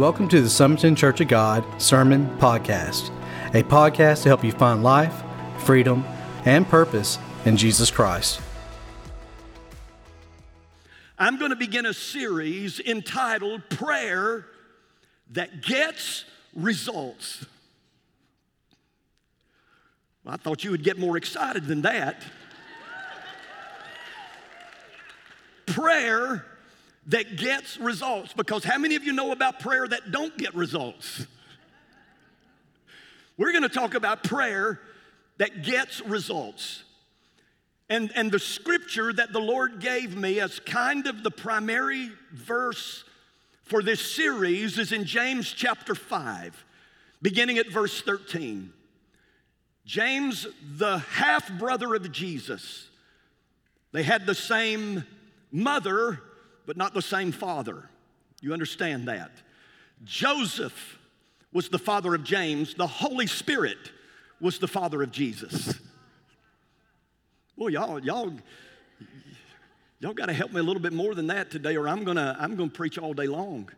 Welcome to the Summerton Church of God Sermon Podcast, a podcast to help you find life, freedom, and purpose in Jesus Christ. I'm going to begin a series entitled Prayer That Gets Results. Well, I thought you would get more excited than that. Prayer that gets results. Because how many of you know about prayer that don't get results? We're going to talk about prayer that gets results. And, and the scripture that the Lord gave me as kind of the primary verse for this series is in James chapter 5, beginning at verse 13. James, the half brother of Jesus, they had the same mother, but not the same father. You understand that? Joseph was the father of James, the Holy Spirit was the father of Jesus. Well, y'all, y'all, y'all got to help me a little bit more than that today, or I'm gonna, I'm gonna preach all day long.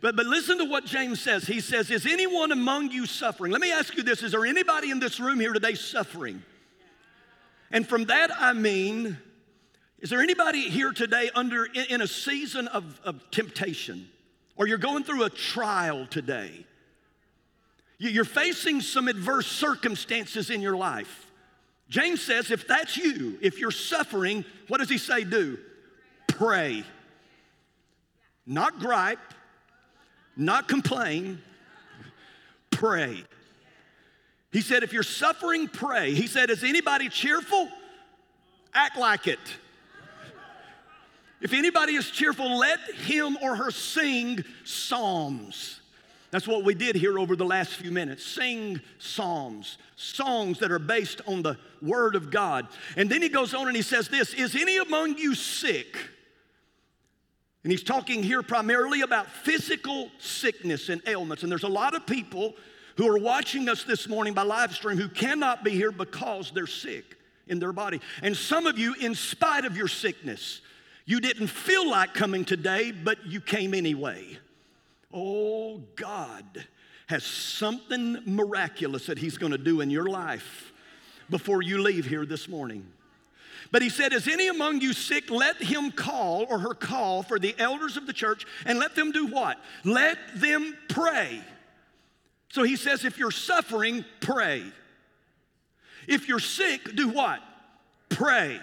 But, but listen to what James says. He says, Is anyone among you suffering? Let me ask you this Is there anybody in this room here today suffering? And from that I mean, is there anybody here today under in a season of, of temptation? Or you're going through a trial today? You're facing some adverse circumstances in your life. James says, if that's you, if you're suffering, what does he say do? Pray. Not gripe, not complain, pray. He said, if you're suffering, pray. He said, is anybody cheerful? Act like it. If anybody is cheerful, let him or her sing psalms. That's what we did here over the last few minutes. Sing psalms, songs that are based on the word of God. And then he goes on and he says this Is any among you sick? And he's talking here primarily about physical sickness and ailments. And there's a lot of people who are watching us this morning by live stream who cannot be here because they're sick in their body. And some of you, in spite of your sickness, you didn't feel like coming today, but you came anyway. Oh, God has something miraculous that He's going to do in your life before you leave here this morning. But he said, Is any among you sick? Let him call or her call for the elders of the church and let them do what? Let them pray. So he says, If you're suffering, pray. If you're sick, do what? Pray.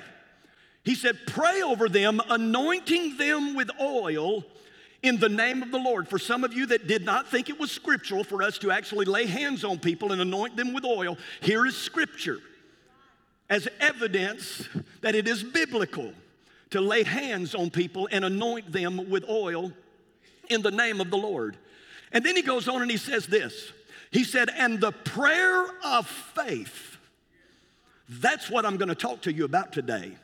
He said, Pray over them, anointing them with oil in the name of the Lord. For some of you that did not think it was scriptural for us to actually lay hands on people and anoint them with oil, here is scripture as evidence that it is biblical to lay hands on people and anoint them with oil in the name of the Lord. And then he goes on and he says this He said, And the prayer of faith, that's what I'm to talk to you about today.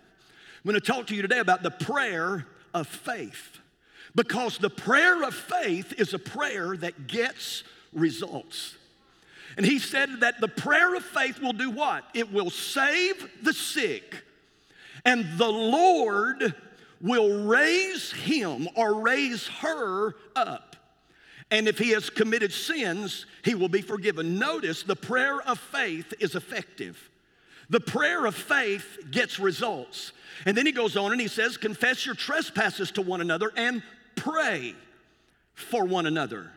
I'm going to talk to you today about the prayer of faith because the prayer of faith is a prayer that gets results. And he said that the prayer of faith will do what? It will save the sick, and the Lord will raise him or raise her up. And if he has committed sins, he will be forgiven. Notice the prayer of faith is effective. The prayer of faith gets results. And then he goes on and he says, Confess your trespasses to one another and pray for one another.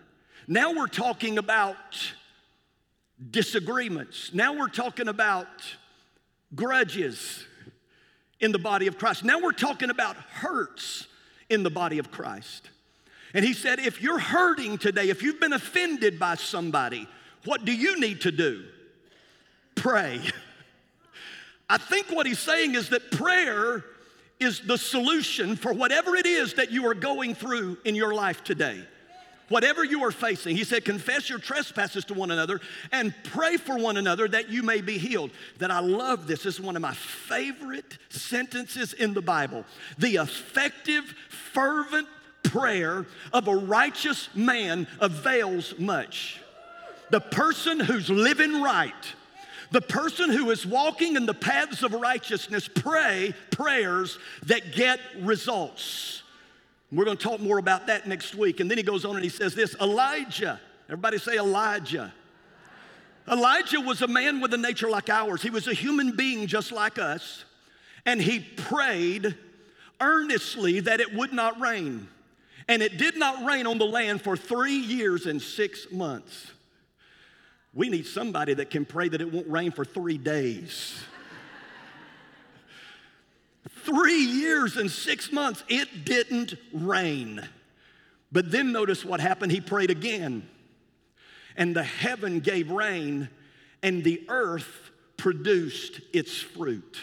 Now we're talking about disagreements. Now we're talking about grudges in the body of Christ. Now we're talking about hurts in the body of Christ. And he said, if you're hurting today, if you've been offended by somebody, what do you need to do? Pray. I think what he's saying is that prayer is the solution for whatever it is that you are going through in your life today. Whatever you are facing, he said, confess your trespasses to one another and pray for one another that you may be healed. That I love this. This is one of my favorite sentences in the Bible. The effective, fervent prayer of a righteous man avails much. The person who's living right the person who is walking in the paths of righteousness pray prayers that get results. We're going to talk more about that next week. And then he goes on and he says this Elijah. Everybody say Elijah. Elijah was a man with a nature like ours. He was a human being just like us. And he prayed earnestly that it would not rain. And it did not rain on the land for three years and six months. We need somebody that can pray that it won't rain for three days. three years and six months, it didn't rain. But then notice what happened. He prayed again, and the heaven gave rain, and the earth produced its fruit.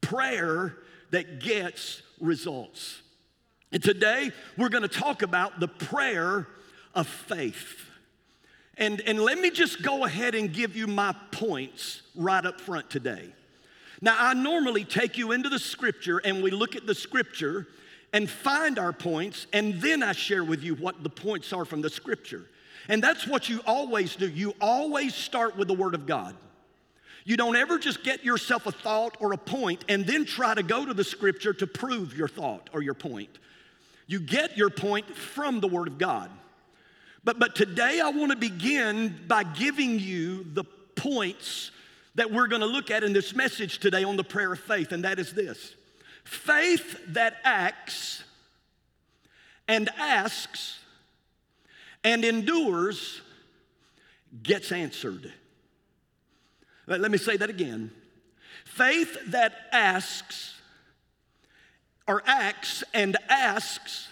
Prayer that gets results. And today we're going to talk about the prayer of faith. And, and let me just go ahead and give you my points right up front today. Now, I normally take you into the scripture and we look at the scripture and find our points, and then I share with you what the points are from the scripture. And that's what you always do. You always start with the Word of God. You don't ever just get yourself a thought or a point and then try to go to the scripture to prove your thought or your point. You get your point from the Word of God. But, but today I want to begin by giving you the points that we're going to look at in this message today on the prayer of faith, and that is this faith that acts and asks and endures gets answered. Let, let me say that again. Faith that asks or acts and asks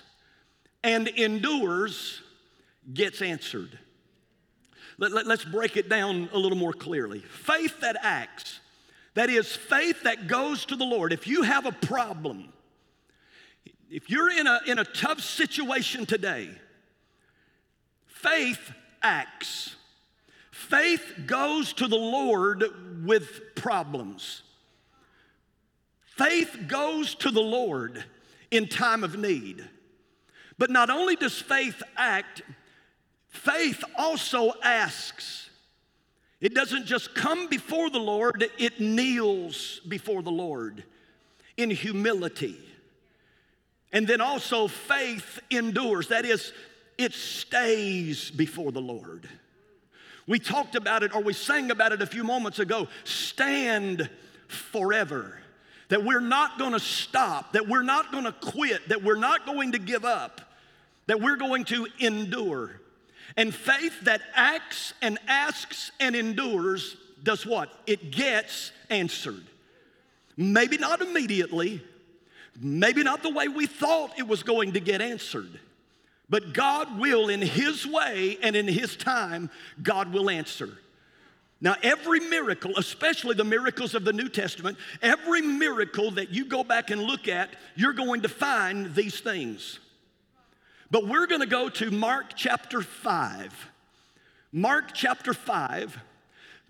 and endures gets answered. Let, let, let's break it down a little more clearly. Faith that acts, that is, faith that goes to the Lord. If you have a problem, if you're in a, in a tough situation today, faith acts. Faith goes to the Lord with problems. Faith goes to the Lord in time of need. But not only does faith act, Faith also asks. It doesn't just come before the Lord, it kneels before the Lord in humility. And then also, faith endures. That is, it stays before the Lord. We talked about it, or we sang about it a few moments ago. Stand forever. That we're not gonna stop, that we're not gonna quit, that we're not going to give up, that we're going to endure. And faith that acts and asks and endures does what? It gets answered. Maybe not immediately, maybe not the way we thought it was going to get answered. But God will, in His way and in His time, God will answer. Now, every miracle, especially the miracles of the New Testament, every miracle that you go back and look at, you're going to find these things. But we're going to go to Mark chapter 5. Mark chapter 5,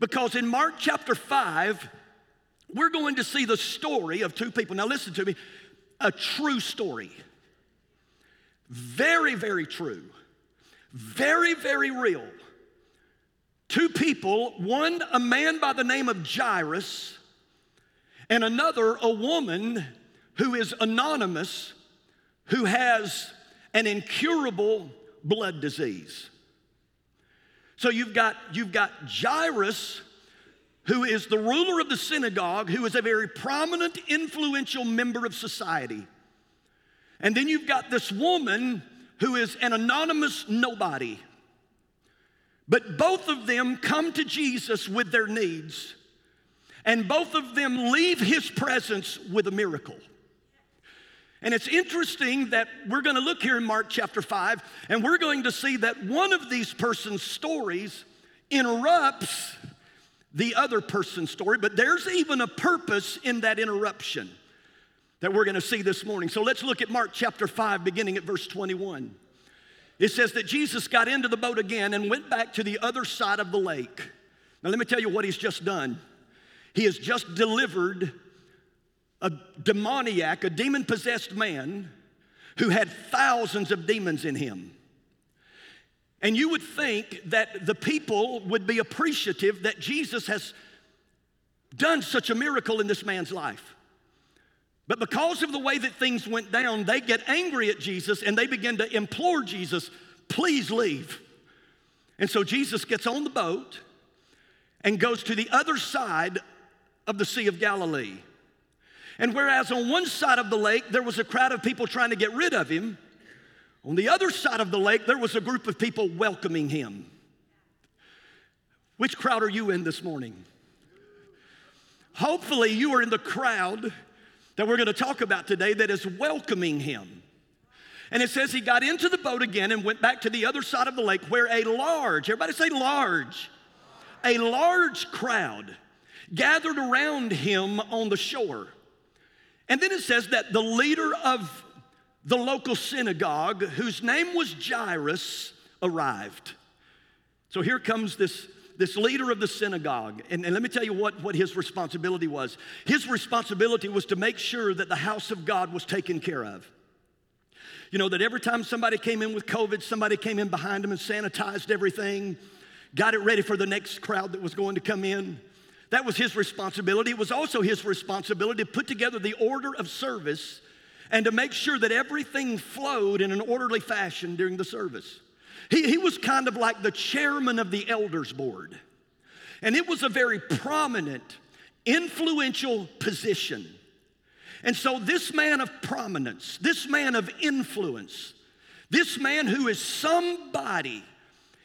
because in Mark chapter 5, we're going to see the story of two people. Now, listen to me a true story. Very, very true. Very, very real. Two people, one a man by the name of Jairus, and another a woman who is anonymous, who has an incurable blood disease. So you've got, you've got Jairus, who is the ruler of the synagogue, who is a very prominent, influential member of society. And then you've got this woman who is an anonymous nobody. But both of them come to Jesus with their needs, and both of them leave his presence with a miracle. And it's interesting that we're going to look here in Mark chapter 5, and we're going to see that one of these person's stories interrupts the other person's story, but there's even a purpose in that interruption that we're going to see this morning. So let's look at Mark chapter 5, beginning at verse 21. It says that Jesus got into the boat again and went back to the other side of the lake. Now, let me tell you what he's just done. He has just delivered a demoniac, a demon possessed man who had thousands of demons in him. And you would think that the people would be appreciative that Jesus has done such a miracle in this man's life. But because of the way that things went down, they get angry at Jesus and they begin to implore Jesus, please leave. And so Jesus gets on the boat and goes to the other side of the Sea of Galilee. And whereas on one side of the lake there was a crowd of people trying to get rid of him, on the other side of the lake there was a group of people welcoming him. Which crowd are you in this morning? Hopefully, you are in the crowd that we're going to talk about today that is welcoming him. And it says he got into the boat again and went back to the other side of the lake where a large, everybody say large, a large crowd gathered around him on the shore. And then it says that the leader of the local synagogue, whose name was Jairus, arrived. So here comes this this leader of the synagogue, and, and let me tell you what, what his responsibility was. His responsibility was to make sure that the house of God was taken care of. You know, that every time somebody came in with COVID, somebody came in behind them and sanitized everything, got it ready for the next crowd that was going to come in. That was his responsibility. It was also his responsibility to put together the order of service and to make sure that everything flowed in an orderly fashion during the service. He, he was kind of like the chairman of the elders board. And it was a very prominent, influential position. And so, this man of prominence, this man of influence, this man who is somebody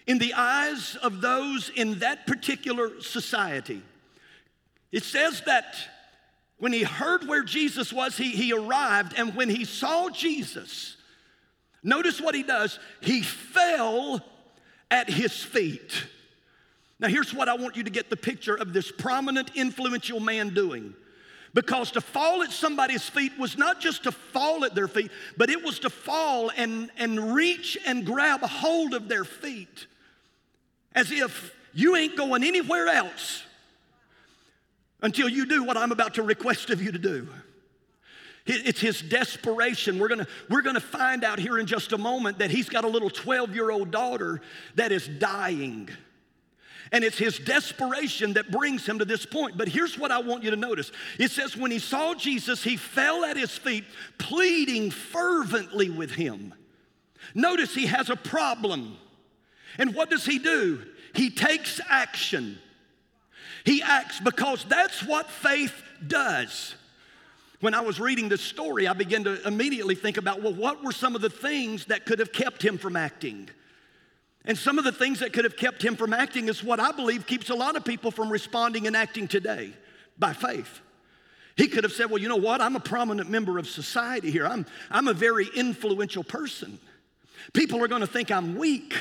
in the eyes of those in that particular society, it says that when he heard where Jesus was, he, he arrived, and when he saw Jesus, Notice what he does. He fell at his feet. Now, here's what I want you to get the picture of this prominent, influential man doing. Because to fall at somebody's feet was not just to fall at their feet, but it was to fall and, and reach and grab a hold of their feet as if you ain't going anywhere else until you do what I'm about to request of you to do. It's his desperation. We're gonna, we're gonna find out here in just a moment that he's got a little 12 year old daughter that is dying. And it's his desperation that brings him to this point. But here's what I want you to notice it says, when he saw Jesus, he fell at his feet, pleading fervently with him. Notice he has a problem. And what does he do? He takes action. He acts because that's what faith does when I was reading this story, I began to immediately think about well, what were some of the things that could have kept him from acting? And some of the things that could have kept him from acting is what I believe keeps a lot of people from responding and acting today by faith. He could have said, Well, you know what? I'm a prominent member of society here, I'm, I'm a very influential person. People are going to think I'm weak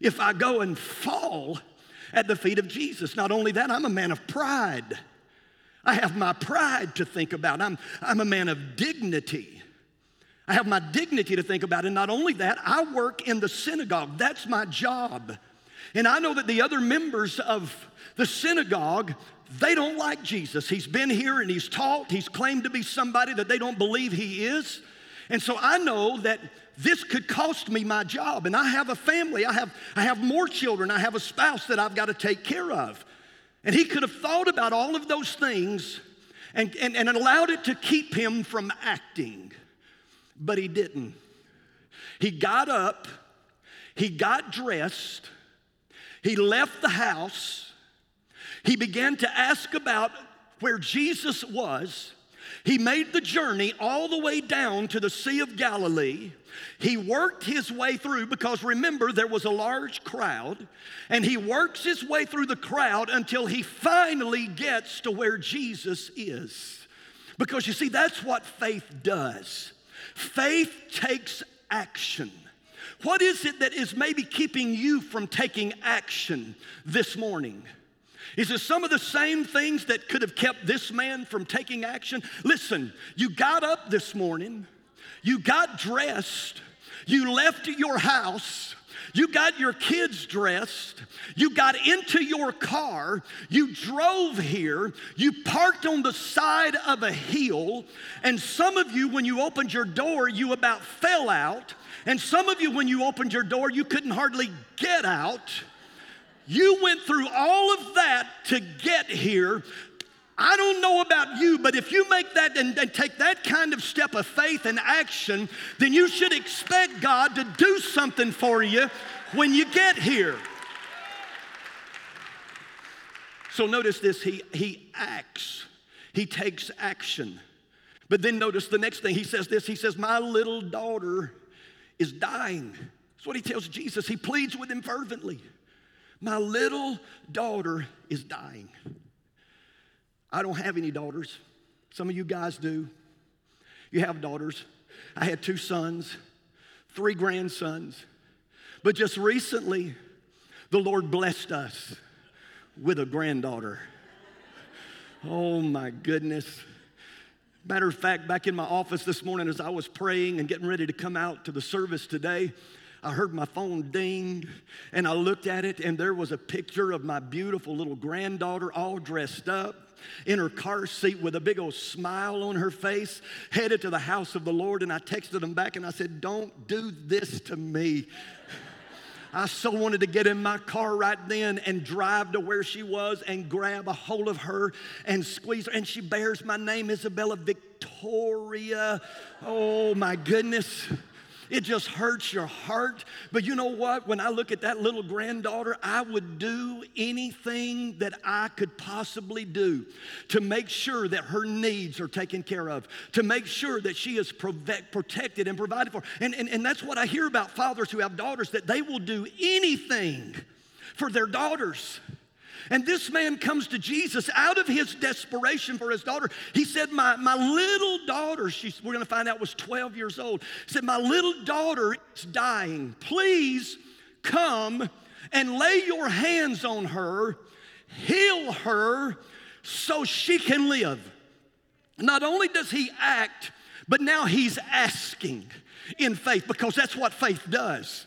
if I go and fall at the feet of Jesus. Not only that, I'm a man of pride. I have my pride to think about. I'm, I'm a man of dignity. I have my dignity to think about. And not only that, I work in the synagogue. That's my job. And I know that the other members of the synagogue, they don't like Jesus. He's been here and he's taught, he's claimed to be somebody that they don't believe he is. And so I know that this could cost me my job. And I have a family, I have, I have more children, I have a spouse that I've got to take care of. And he could have thought about all of those things and, and, and allowed it to keep him from acting, but he didn't. He got up, he got dressed, he left the house, he began to ask about where Jesus was. He made the journey all the way down to the Sea of Galilee. He worked his way through because remember, there was a large crowd, and he works his way through the crowd until he finally gets to where Jesus is. Because you see, that's what faith does. Faith takes action. What is it that is maybe keeping you from taking action this morning? Is it some of the same things that could have kept this man from taking action? Listen, you got up this morning, you got dressed, you left your house, you got your kids dressed, you got into your car, you drove here, you parked on the side of a hill, and some of you, when you opened your door, you about fell out, and some of you, when you opened your door, you couldn't hardly get out. You went through all of that to get here. I don't know about you, but if you make that and, and, take that kind of step of faith and action, then you should expect God to do something for you when you get here. So notice this he, he acts, he takes action. But then notice the next thing he says this he says, My little daughter is dying. That's what he tells Jesus. He pleads with him fervently. My little daughter is dying. I don't have any daughters. Some of you guys do. You have daughters. I had two sons, three grandsons. But just recently, the Lord blessed us with a granddaughter. Oh my goodness. Matter of fact, back in my office this morning as I was praying and getting ready to come out to the service today, I heard my phone ding and I looked at it and there was a picture of my beautiful little granddaughter all dressed up in her car seat with a big old smile on her face, headed to the house of the Lord. And I texted him back and I said, Don't do this to me. I so wanted to get in my car right then and drive to where she was and grab a hold of her and squeeze her. And she bears my name, Isabella Victoria. Oh my goodness. It just hurts your heart. But you know what? When I look at that little granddaughter, I would do anything that I could possibly do to make sure that her needs are taken care of, to make sure that she is protected and provided for. And, and, and that's what I hear about fathers who have daughters, that they will do anything for their daughters. And this man comes to Jesus out of his desperation for his daughter. He said, My, my little daughter, she's, we're going to find out, was 12 years old. Said, My little daughter is dying. Please come and lay your hands on her, heal her so she can live. Not only does he act, but now he's asking in faith because that's what faith does.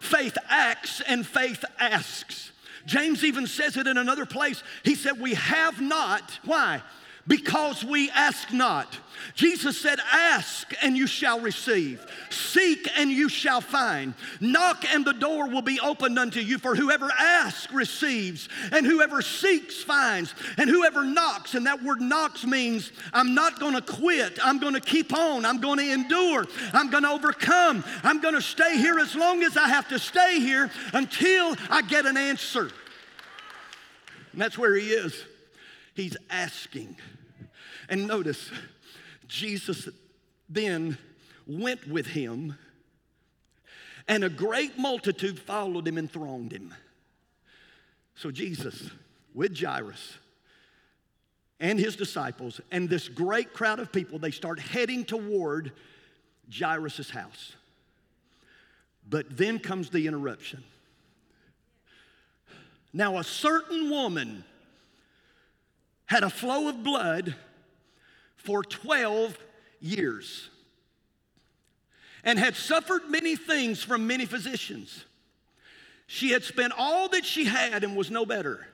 Faith acts and faith asks. James even says it in another place. He said, We have not. Why? Because we ask not. Jesus said, Ask and you shall receive. Seek and you shall find. Knock and the door will be opened unto you. For whoever asks receives, and whoever seeks finds, and whoever knocks, and that word knocks means I'm not gonna quit. I'm gonna keep on. I'm gonna endure. I'm gonna overcome. I'm gonna stay here as long as I have to stay here until I get an answer. And that's where he is. He's asking. And notice, Jesus then went with him, and a great multitude followed him and thronged him. So, Jesus, with Jairus and his disciples, and this great crowd of people, they start heading toward Jairus' house. But then comes the interruption. Now, a certain woman had a flow of blood for 12 years and had suffered many things from many physicians. She had spent all that she had and was no better,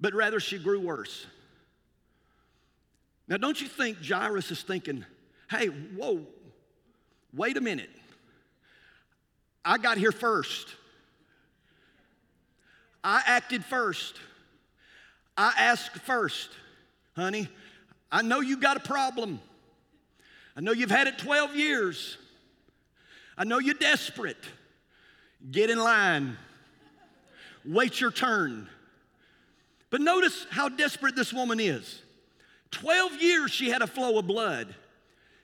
but rather she grew worse. Now, don't you think Jairus is thinking, hey, whoa, wait a minute. I got here first. I acted first. I asked first. Honey, I know you got a problem. I know you've had it 12 years. I know you're desperate. Get in line. Wait your turn. But notice how desperate this woman is. 12 years she had a flow of blood.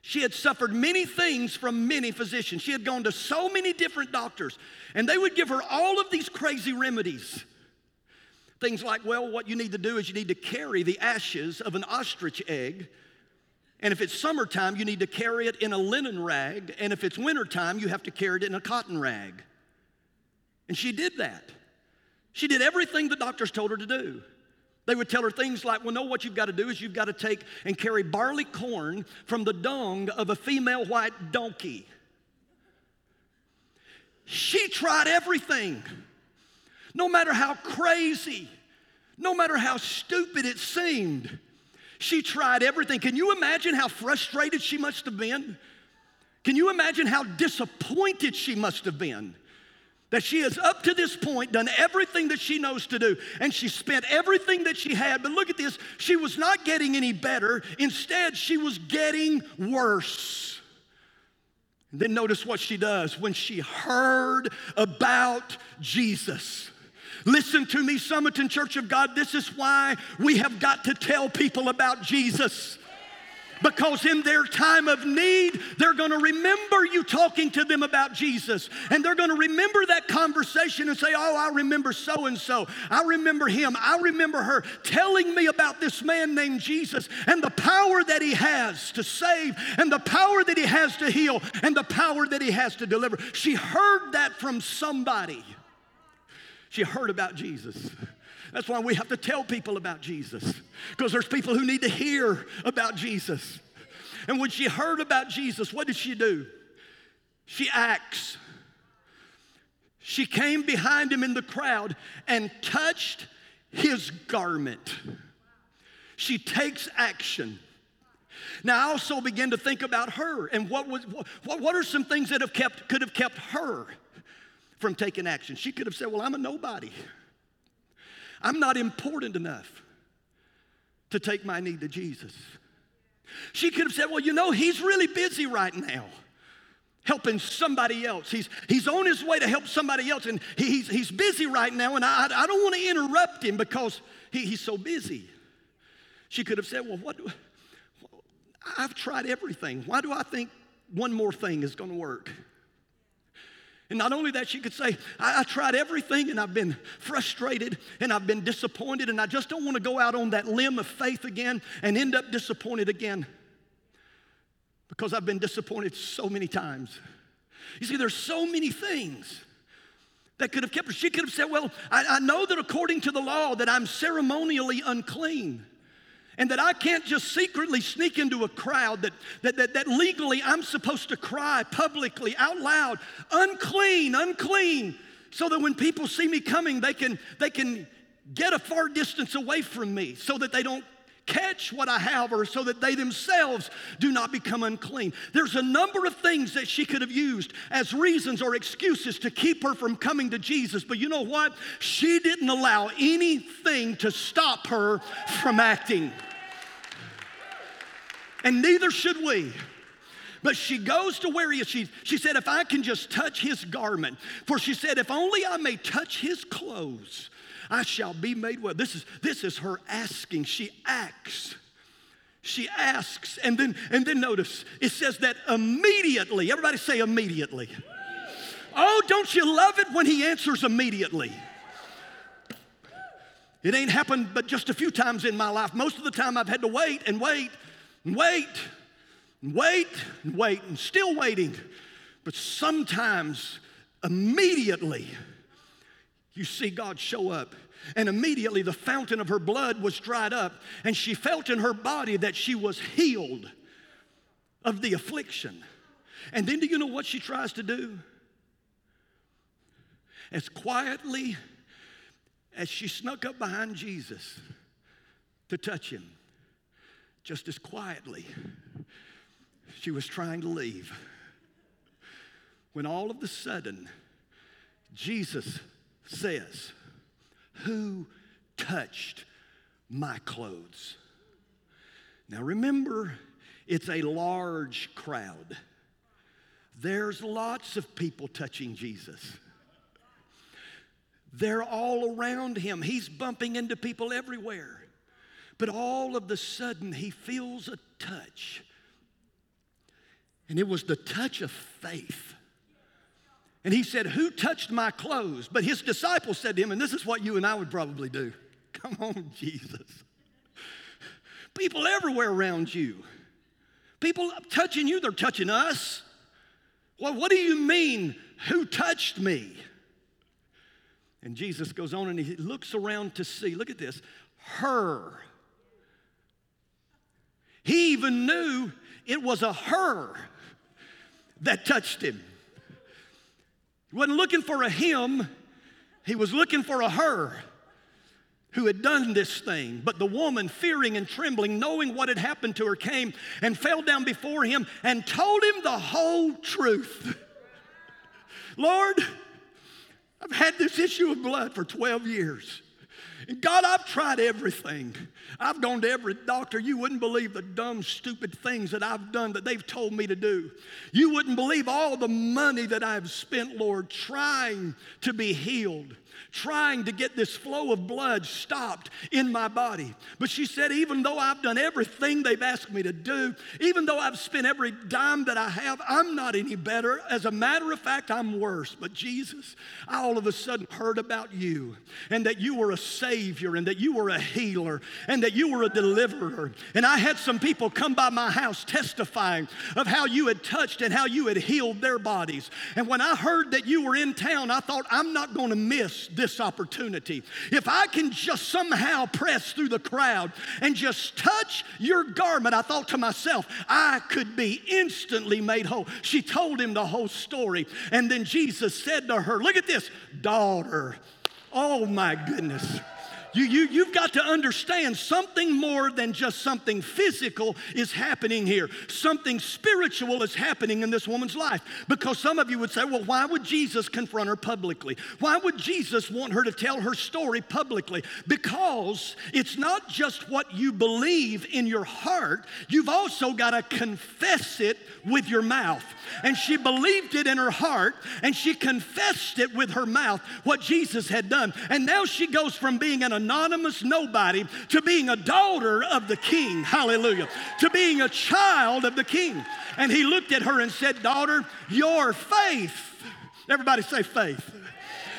She had suffered many things from many physicians. She had gone to so many different doctors, and they would give her all of these crazy remedies. Things like, well, what you need to do is you need to carry the ashes of an ostrich egg. And if it's summertime, you need to carry it in a linen rag. And if it's wintertime, you have to carry it in a cotton rag. And she did that. She did everything the doctors told her to do. They would tell her things like, well, no, what you've got to do is you've got to take and carry barley corn from the dung of a female white donkey. She tried everything. No matter how crazy, no matter how stupid it seemed, she tried everything. Can you imagine how frustrated she must have been? Can you imagine how disappointed she must have been? that she has up to this point done everything that she knows to do and she spent everything that she had but look at this she was not getting any better instead she was getting worse and then notice what she does when she heard about jesus listen to me Summerton church of god this is why we have got to tell people about jesus because in their time of need, they're to remember you talking to them about Jesus. And they're to remember that conversation and say, Oh, I remember so and so. I remember him. I remember her telling me about this man named Jesus and the power that he has to save and the power that he has to heal and the power that he has to deliver. She heard that from somebody. She heard about Jesus. That's why we have to tell people about Jesus, because there's people who need to hear about Jesus. And when she heard about Jesus, what did she do? She acts. She came behind him in the crowd and touched his garment. She takes action. Now, I also begin to think about her and what, was, what, what are some things that have kept, could have kept her from taking action? She could have said, Well, I'm a nobody. I'm not important enough to take my need to Jesus. She could have said, Well, you know, he's really busy right now helping somebody else. He's, he's on his way to help somebody else, and he's, he's busy right now, and I, I don't want to interrupt him because he, he's so busy. She could have said, Well, what do, I've tried everything. Why do I think one more thing is going to work? And not only that, she could say, I, I, tried everything and I've been frustrated and I've been disappointed, and I just don't want to go out on that limb of faith again and end up disappointed again because I've been disappointed so many times. You see, there's so many things that could have kept her. She could have said, Well, I, I know that according to the law that I'm ceremonially unclean and that I can't just secretly sneak into a crowd, that, that, that, that legally I'm supposed to cry publicly, out loud, unclean, unclean, so that when people see me coming, they can, they can get a far distance away from me so that they don't catch what I have or so that they themselves do not become unclean. There's a number of things that she could have used as reasons or excuses to keep her from coming to Jesus. But you know what? She didn't allow anything to stop her from acting. And neither should we. But she goes to where he is. She, she said, If I can just touch his garment, for she said, If only I may touch his clothes, I shall be made well. This is, this is her asking. She acts. She asks, and then, and then notice it says that immediately, everybody say immediately. Oh, don't you love it when he answers immediately? It ain't happened but just a few times in my life. Most of the time I've had to wait and wait and wait wait and wait and still waiting. But sometimes immediately you see God show up. And immediately the fountain of her blood was dried up, and she felt in her body that she was healed of the affliction. And then do you know what she tries to do? As quietly as she snuck up behind Jesus to touch him, just as quietly, she was trying to leave. When all of a sudden, Jesus says, Who touched my clothes? Now remember, it's a large crowd. There's lots of people touching Jesus. They're all around him. He's bumping into people everywhere. But all of the sudden, he feels a touch. And it was the touch of faith. And he said, Who touched my clothes? But his disciples said to him, and this is what you and I would probably do Come on, Jesus. People everywhere around you. People touching you, they're touching us. Well, what do you mean, who touched me? And Jesus goes on and he looks around to see, look at this, her. He even knew it was a her that touched him. He wasn't looking for a him, he was looking for a her who had done this thing. But the woman, fearing and trembling, knowing what had happened to her, came and fell down before him and told him the whole truth. Lord, I've had this issue of blood for 12 years. God, I've tried everything. I've gone to every doctor. You wouldn't believe the dumb, stupid things that I've done that they've told me to do. You wouldn't believe all the money that I've spent, Lord, trying to be healed trying to get this flow of blood stopped in my body. But she said, even though I've done everything they've asked me to do, even though I've spent every dime that I have, I'm not any better. As a matter of fact, I'm worse. But Jesus, I all of a sudden heard about you and that you were a Savior and that you were a healer and that you were a deliverer. And I had some people come by my house testifying of how you had touched and how you had healed their bodies. And when I heard that you were in town, I thought, I'm not going to miss this opportunity. If I can just somehow press through the crowd and just touch your garment, I thought to myself, I could be instantly made whole. She told him the whole story. And then Jesus said to her, Look at this, daughter. Oh my goodness. You, you, you've got to understand something more than just something physical is happening here. Something spiritual is happening in this woman's life. Because some of you would say, well, why would Jesus confront her publicly? Why would Jesus want her to tell her story publicly? Because it's not just what you believe in your heart, you've also got to confess it with your mouth. And she believed it in her heart and she confessed it with her mouth what Jesus had done. And now she goes from being an anonymous nobody to being a daughter of the king. Hallelujah. To being a child of the king. And he looked at her and said, Daughter, your faith. Everybody say faith.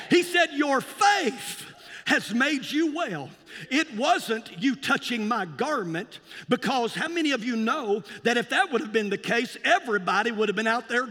He said, Your faith has made you well. It wasn't you touching my garment, because how many of you know that if that would have been the case, everybody would have been out there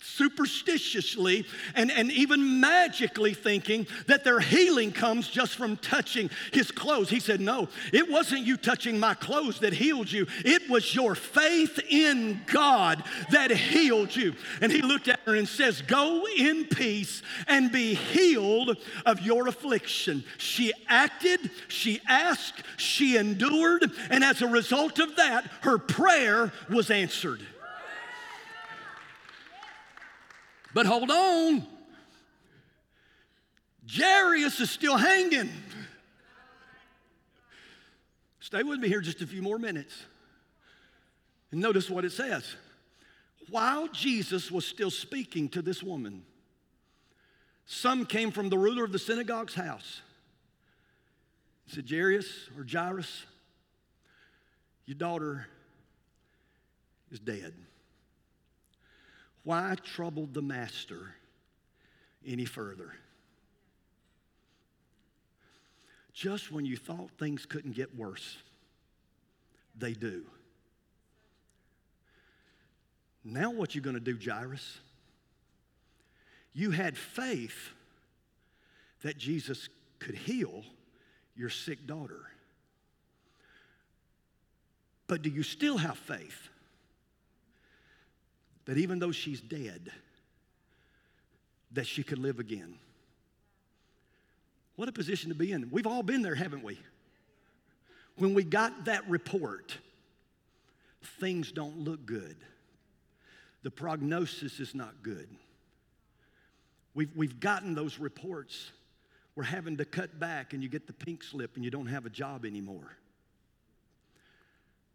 superstitiously and, and even magically thinking that their healing comes just from touching his clothes. He said, No, it wasn't you touching my clothes that healed you, it was your faith in God that healed you. And he looked at her and says, Go in peace and be healed of your affliction. She acted, she asked, she endured, and as a result of that, her prayer was answered. But hold on. Jairus is still hanging. Stay with me here just a few more minutes. And notice what it says. While Jesus was still speaking to this woman, some came from the ruler of the synagogue's house. He said, Jairus or Jairus, your daughter is dead. Why trouble the master any further? Just when you thought things couldn't get worse, they do. Now, what you going to do, Jairus? You had faith that Jesus could heal your sick daughter. But do you still have faith that even though she's dead, that she could live again. What a position to be in. We've all been there, haven't we? When we got that report, things don't look good. The prognosis is not good. We've, we've gotten those reports. We're having to cut back, and you get the pink slip, and you don't have a job anymore.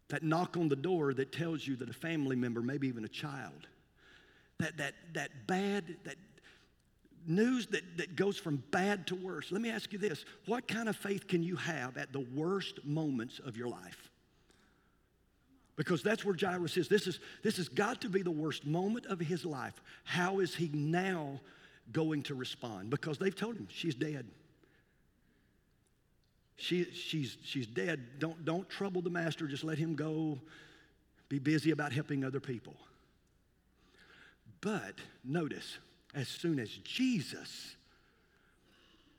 That knock on the door that tells you that a family member, maybe even a child, that, that, that bad, that news that, that goes from bad to worse. Let me ask you this what kind of faith can you have at the worst moments of your life? Because that's where Jairus is. This, is. this has got to be the worst moment of his life. How is he now going to respond? Because they've told him she's dead. She, she's, she's dead. Don't, don't trouble the master. Just let him go. Be busy about helping other people. But notice, as soon as Jesus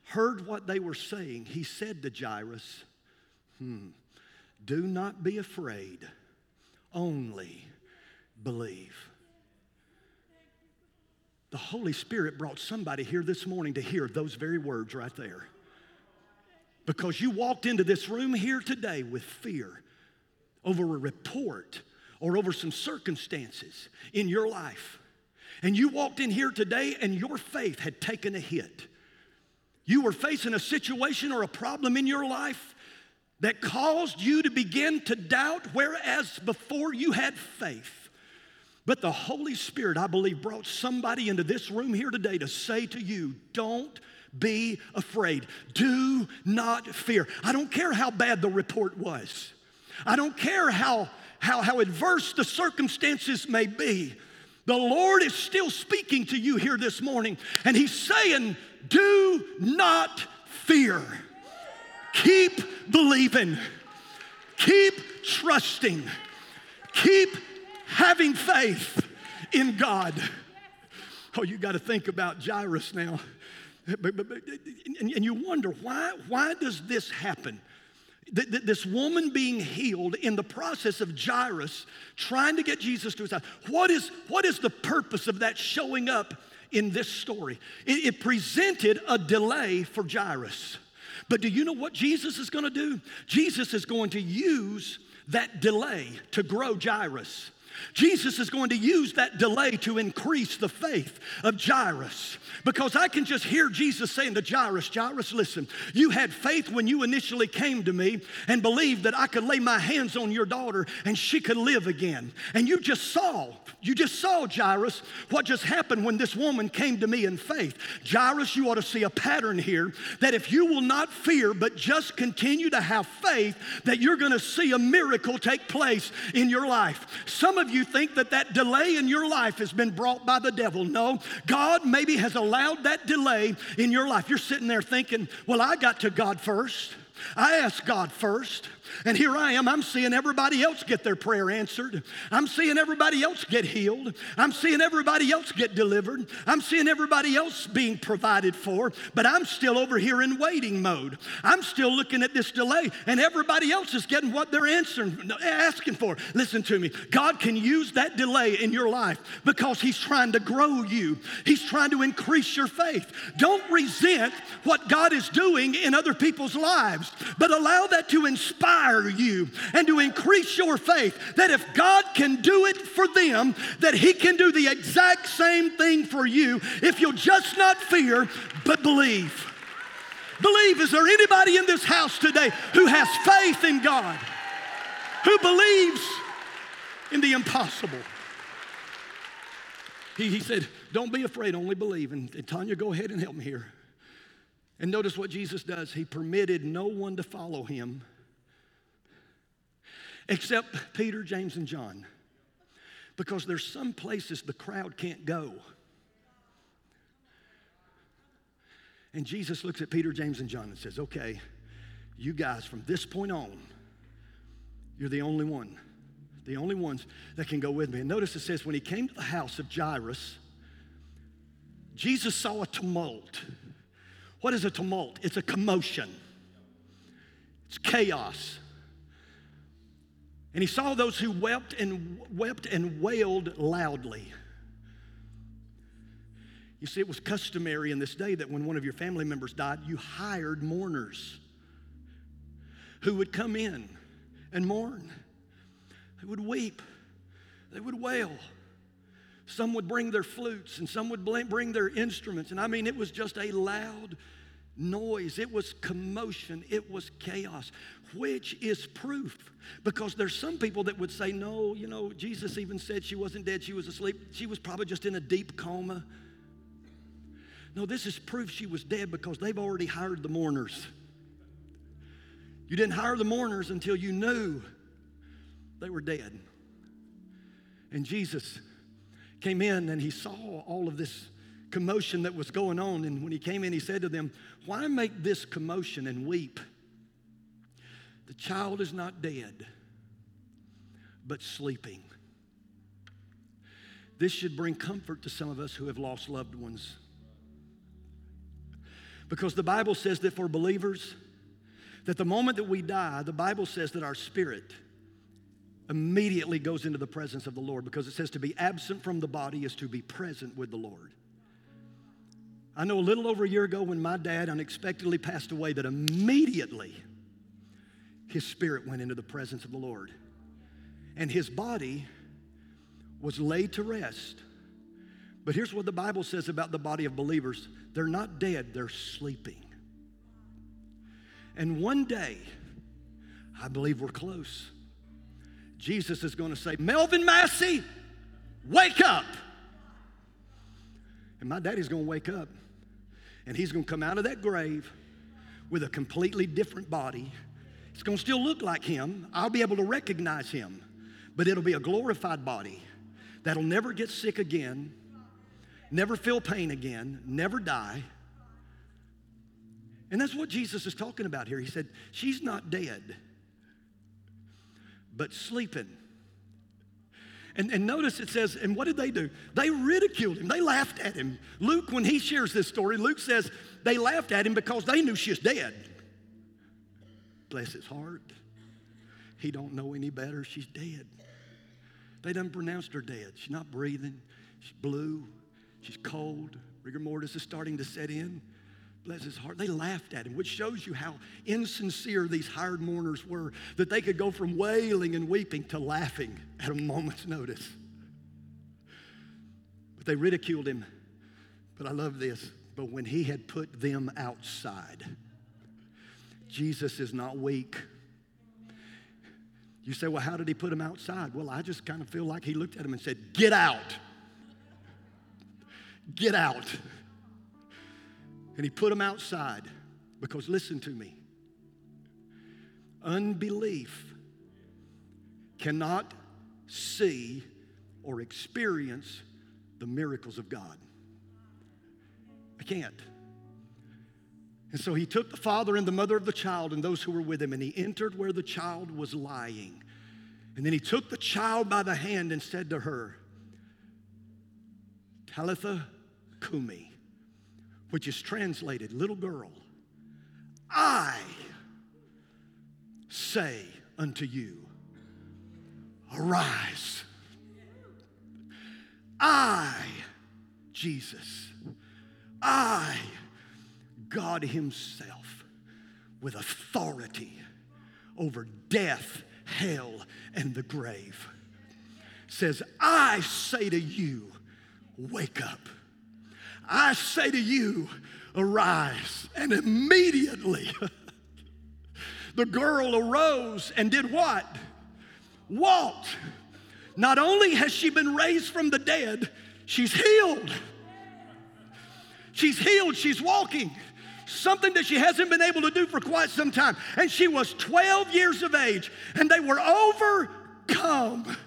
heard what they were saying, he said to Jairus, hmm, Do not be afraid, only believe. The Holy Spirit brought somebody here this morning to hear those very words right there. Because you walked into this room here today with fear over a report or over some circumstances in your life. And you walked in here today and your faith had taken a hit. You were facing a situation or a problem in your life that caused you to begin to doubt, whereas before you had faith. But the Holy Spirit, I believe, brought somebody into this room here today to say to you, don't be afraid. Do not fear. I don't care how bad the report was. I don't care how, how, how adverse the circumstances may be. The Lord is still speaking to you here this morning, and He's saying, Do not fear. Keep believing. Keep trusting. Keep having faith in God. Oh, you got to think about Jairus now. And you wonder why, why does this happen? This woman being healed in the process of Jairus trying to get Jesus to his house. What is, what is the purpose of that showing up in this story? It, it presented a delay for Jairus. But do you know what Jesus is going to do? Jesus is going to use that delay to grow Jairus. Jesus is going to use that delay to increase the faith of Jairus. Because I can just hear Jesus saying to Jairus, Jairus, listen, you had faith when you initially came to me and believed that I could lay my hands on your daughter and she could live again. And you just saw, you just saw, Jairus, what just happened when this woman came to me in faith. Jairus, you ought to see a pattern here that if you will not fear but just continue to have faith, that you're going to see a miracle take place in your life. Some of of you think that that delay in your life has been brought by the devil. No, God maybe has allowed that delay in your life. You're sitting there thinking, well, I got to God first. I asked God first. And here I am, I'm seeing everybody else get their prayer answered. I'm seeing everybody else get healed. I'm seeing everybody else get delivered. I'm seeing everybody else being provided for, but I'm still over here in waiting mode. I'm still looking at this delay, and everybody else is getting what they're answering, asking for. Listen to me. God can use that delay in your life because He's trying to grow you, He's trying to increase your faith. Don't resent what God is doing in other people's lives, but allow that to inspire inspire you and to increase your faith that if God can do it for them, that He can do the exact same thing for you if you'll just not fear, but believe. Believe. Is there anybody in this house today who has faith in God, who believes in the impossible? He, he said, Don't be afraid, only believe. And, and Tanya, go ahead and help me here. And notice what Jesus does. He permitted no one to follow him except Peter, James, and John. Because there's some places the crowd can't go. And Jesus looks at Peter, James, and John and says, Okay, you guys, from this point on, you're the only one, the only ones that can go with me. And notice it says, when he came to the house of Jairus, Jesus saw a tumult. What is a tumult? It's a commotion, it's chaos. And he saw those who wept and wept and wailed loudly. You see, it was customary in this day that when one of your family members died, you hired mourners who would come in and mourn. They would weep, they would wail. Some would bring their flutes and some would bring their instruments. And I mean, it was just a loud noise, it was commotion, it was chaos, which is proof. Because there's some people that would say, no, you know, Jesus even said she wasn't dead, she was asleep. She was probably just in a deep coma. No, this is proof she was dead because they've already hired the mourners. You didn't hire the mourners until you knew they were dead. And Jesus came in and he saw all of this commotion that was going on. And when he came in, he said to them, Why make this commotion and weep? The child is not dead, but sleeping. This should bring comfort to some of us who have lost loved ones. Because the Bible says that for believers, that the moment that we die, the Bible says that our spirit immediately goes into the presence of the Lord because it says to be absent from the body is to be present with the Lord. I know a little over a year ago when my dad unexpectedly passed away that immediately his spirit went into the presence of the Lord. And his body was laid to rest. But here's what the Bible says about the body of believers they're not dead, they're sleeping. And one day, I believe we're close. Jesus is going to say, Melvin Massey, wake up. And my daddy's going to wake up and he's going to come out of that grave with a completely different body. It's going to still look like him. I'll be able to recognize him, but it'll be a glorified body that'll never get sick again, never feel pain again, never die. And that's what Jesus is talking about here. He said, She's not dead, but sleeping. And, and notice it says, and what did they do? They ridiculed him. They laughed at him. Luke, when he shares this story, Luke says they laughed at him because they knew she's dead. Bless his heart. He don't know any better. She's dead. They done pronounced her dead. She's not breathing. She's blue. She's cold. Rigor mortis is starting to set in bless his heart. They laughed at him, which shows you how insincere these hired mourners were, that they could go from wailing and weeping to laughing at a moment's notice. But they ridiculed him. But I love this. But when he had put them outside, Jesus is not weak. You say, well, how did he put them outside? Well, I just kind of feel like he looked at him and said, Get out. Get out. And he put them outside because, listen to me, unbelief cannot see or experience the miracles of God. I can't. And so he took the father and the mother of the child and those who were with him, and he entered where the child was lying. And then he took the child by the hand and said to her, Talitha Kumi, which is translated, little girl, I say unto you, arise. I, Jesus, I, God Himself, with authority over death, hell, and the grave, says, I say to you, wake up. I say to you, arise. And immediately the girl arose and did what? Walked. Not only has she been raised from the dead, she's healed. She's healed, she's walking. Something that she hasn't been able to do for quite some time. And she was 12 years of age, and they were overcome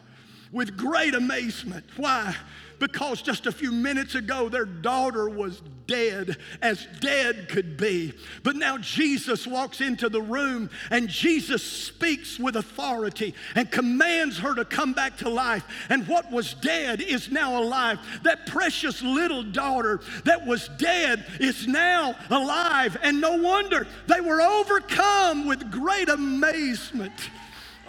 with great amazement. Why? Because just a few minutes ago their daughter was dead, as dead could be. But now Jesus walks into the room and Jesus speaks with authority and commands her to come back to life. And what was dead is now alive. That precious little daughter that was dead is now alive. And no wonder they were overcome with great amazement.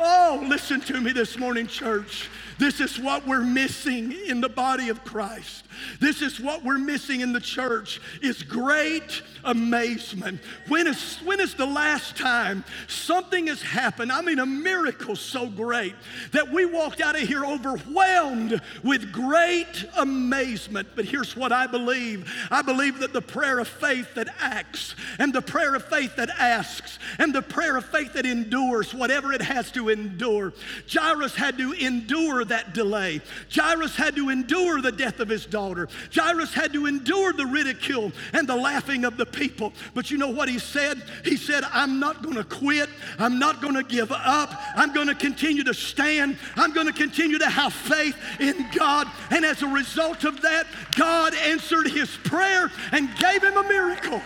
Oh, listen to me this morning, church. This is what we're missing in the body of Christ. This is what we're missing in the church is great amazement. When is, when is the last time something has happened? I mean, a miracle so great that we walked out of here overwhelmed with great amazement. But here's what I believe I believe that the prayer of faith that acts, and the prayer of faith that asks, and the prayer of faith that endures whatever it has to endure. Jairus had to endure that delay, Jairus had to endure the death of his daughter. Jairus had to endure the ridicule and the laughing of the people. But you know what he said? He said, I'm not going to quit. I'm not going to give up. I'm going to continue to stand. I'm going to continue to have faith in God. And as a result of that, God answered his prayer and gave him a miracle.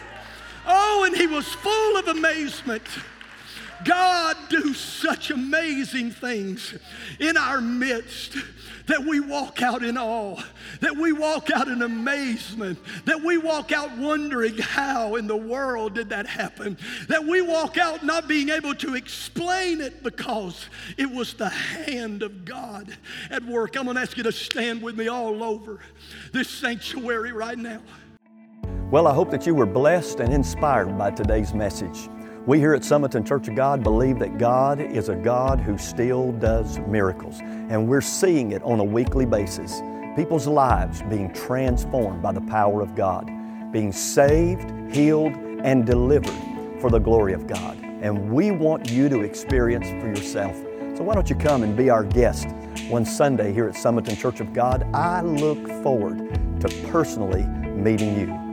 Oh, and he was full of amazement. God do such amazing things in our midst that we walk out in awe, that we walk out in amazement, that we walk out wondering how in the world did that happen, that we walk out not being able to explain it because it was the hand of God at work. I'm to ask you to stand with me all over this sanctuary right now. Well, I hope that you were blessed and inspired by today's message. We here at Sumiton Church of God believe that God is a God who still does miracles, and we're seeing it on a weekly basis. People's lives being transformed by the power of God, being saved, healed, and delivered for the glory of God. and we want you to experience for yourself. So why don't you come and be our guest one Sunday here at Sumiton Church of God? I look forward to personally meeting you.